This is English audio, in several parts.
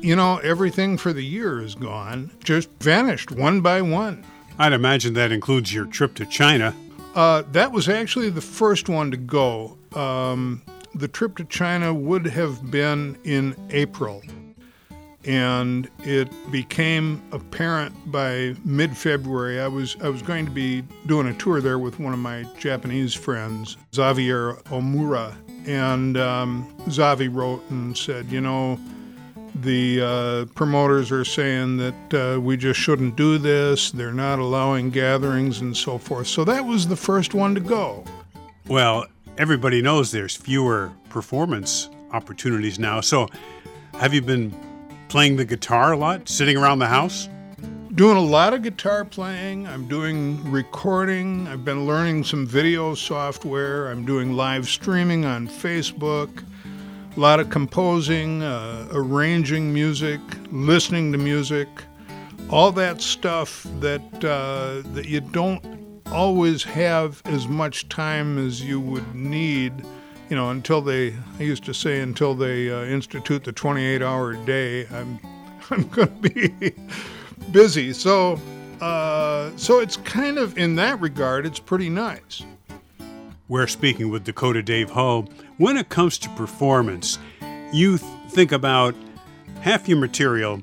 you know, everything for the year is gone, just vanished one by one. I'd imagine that includes your trip to China. Uh, that was actually the first one to go. Um, the trip to China would have been in April, and it became apparent by mid-February. I was I was going to be doing a tour there with one of my Japanese friends, Xavier Omura, and um, Zavi wrote and said, you know the uh, promoters are saying that uh, we just shouldn't do this. They're not allowing gatherings and so forth. So that was the first one to go. Well, everybody knows there's fewer performance opportunities now. So, have you been playing the guitar a lot, sitting around the house? Doing a lot of guitar playing. I'm doing recording. I've been learning some video software. I'm doing live streaming on Facebook a lot of composing, uh, arranging music, listening to music, all that stuff that uh, that you don't always have as much time as you would need. You know, until they, I used to say, until they uh, institute the 28-hour day, I'm I'm going to be busy. So, uh, so it's kind of in that regard, it's pretty nice. We're speaking with Dakota Dave Hull. When it comes to performance, you th- think about half your material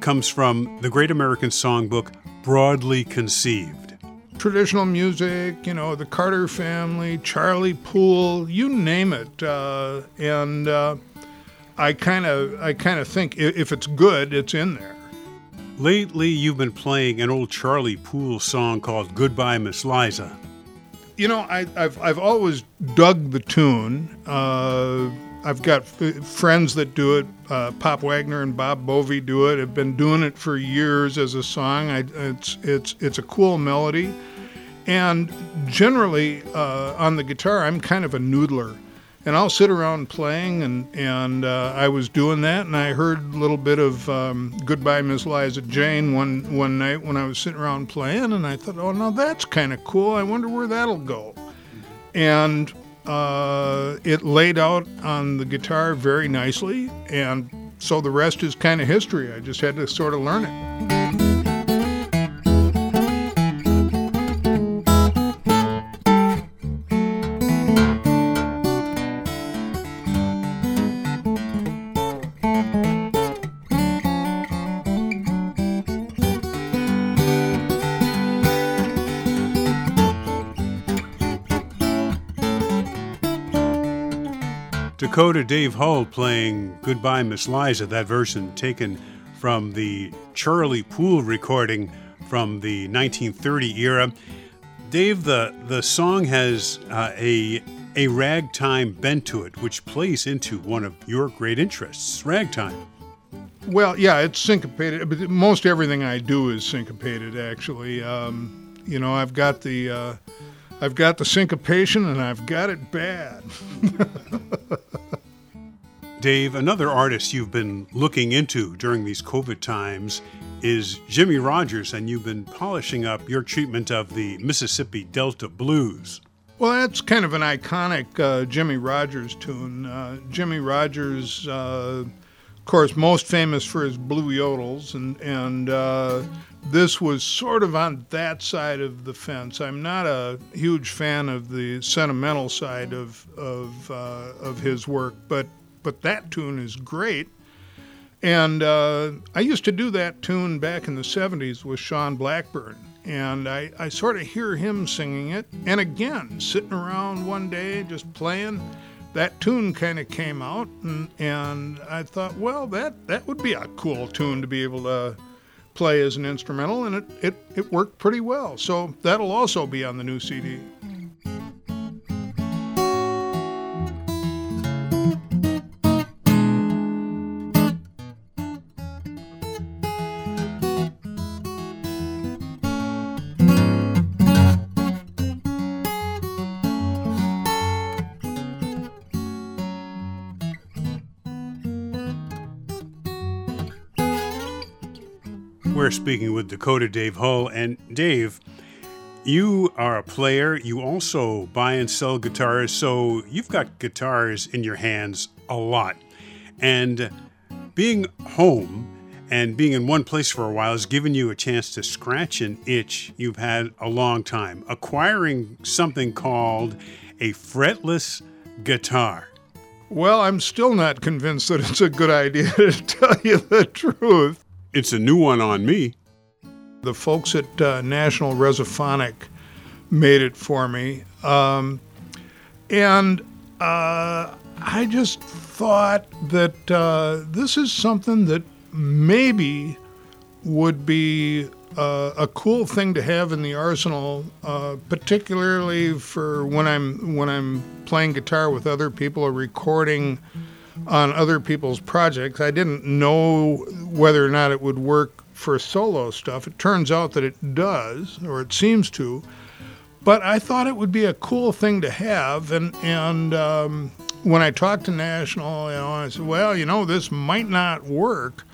comes from the Great American Songbook, broadly conceived. Traditional music, you know, the Carter family, Charlie Poole, you name it. Uh, and uh, I kind of I kind of think if it's good, it's in there. Lately, you've been playing an old Charlie Poole song called Goodbye, Miss Liza you know, I, have I've always dug the tune. Uh, I've got f- friends that do it. Uh, Pop Wagner and Bob Bovee do it. Have been doing it for years as a song. I, it's it's it's a cool melody, and generally uh, on the guitar, I'm kind of a noodler and I'll sit around playing, and and uh, I was doing that, and I heard a little bit of um, "Goodbye, Miss Liza Jane" one one night when I was sitting around playing, and I thought, oh, now that's kind of cool. I wonder where that'll go, and uh, it laid out on the guitar very nicely, and so the rest is kind of history. I just had to sort of learn it. Dakota Dave Hull playing Goodbye Miss Liza, that version taken from the Charlie Poole recording from the 1930 era. Dave, the, the song has uh, a, a ragtime bent to it, which plays into one of your great interests, ragtime. Well, yeah, it's syncopated, but most everything I do is syncopated, actually. Um, you know, I've got the. Uh, I've got the syncopation and I've got it bad. Dave, another artist you've been looking into during these COVID times is Jimmie Rodgers, and you've been polishing up your treatment of the Mississippi Delta Blues. Well, that's kind of an iconic uh, Jimmie Rodgers tune. Uh, Jimmie Rodgers, uh, of course, most famous for his blue yodels, and and uh, this was sort of on that side of the fence. I'm not a huge fan of the sentimental side of of uh, of his work, but but that tune is great. And uh, I used to do that tune back in the 70s with Sean Blackburn. And I, I sort of hear him singing it. And again, sitting around one day just playing, that tune kind of came out. And, and I thought, well, that, that would be a cool tune to be able to play as an instrumental, and it, it, it worked pretty well. So that'll also be on the new CD. We're speaking with Dakota Dave Hull. And Dave, you are a player. You also buy and sell guitars. So you've got guitars in your hands a lot. And being home and being in one place for a while has given you a chance to scratch an itch you've had a long time, acquiring something called a fretless guitar. Well, I'm still not convinced that it's a good idea to tell you the truth. It's a new one on me. The folks at uh, National Resophonic made it for me. Um, and uh, I just thought that uh, this is something that maybe would be uh, a cool thing to have in the arsenal, uh, particularly for when I'm when I'm playing guitar with other people or recording on other people's projects. I didn't know whether or not it would work for solo stuff. It turns out that it does, or it seems to. But I thought it would be a cool thing to have, and and um, when I talked to National, you know, I said, well, you know, this might not work.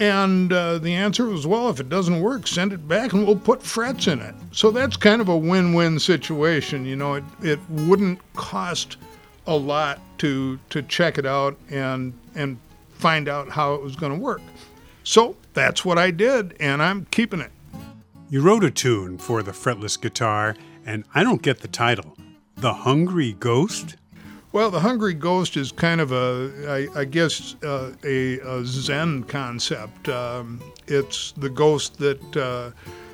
And uh, the answer was, well, if it doesn't work, send it back and we'll put frets in it. So that's kind of a win win situation. You know, it, it wouldn't cost a lot to, to check it out and, and find out how it was going to work. So that's what I did, and I'm keeping it. You wrote a tune for the fretless guitar, and I don't get the title The Hungry Ghost? Well, the hungry ghost is kind of a, I, I guess, uh, a, a, Zen concept. Um, it's the ghost that uh,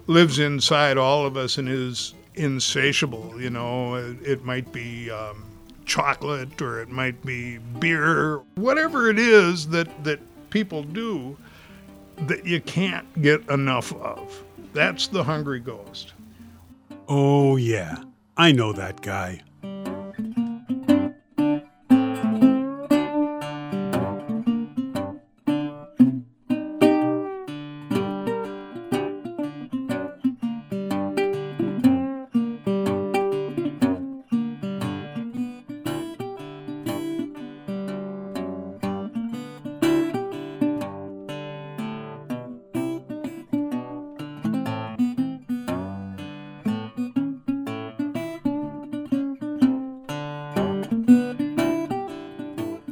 lives inside all of us and is insatiable. You know, it, it might be um, chocolate or it might be beer, whatever it is that that people do that you can't get enough of. That's the hungry ghost. Oh yeah, I know that guy.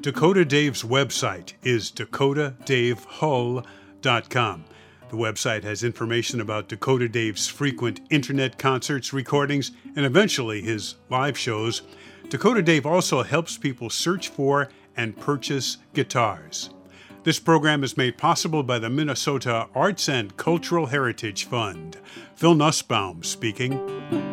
Dakota Dave's website is dakotadavehull.com. The website has information about Dakota Dave's frequent internet concerts, recordings, and eventually his live shows. Dakota Dave also helps people search for and purchase guitars. This program is made possible by the Minnesota Arts and Cultural Heritage Fund. Phil Nussbaum speaking.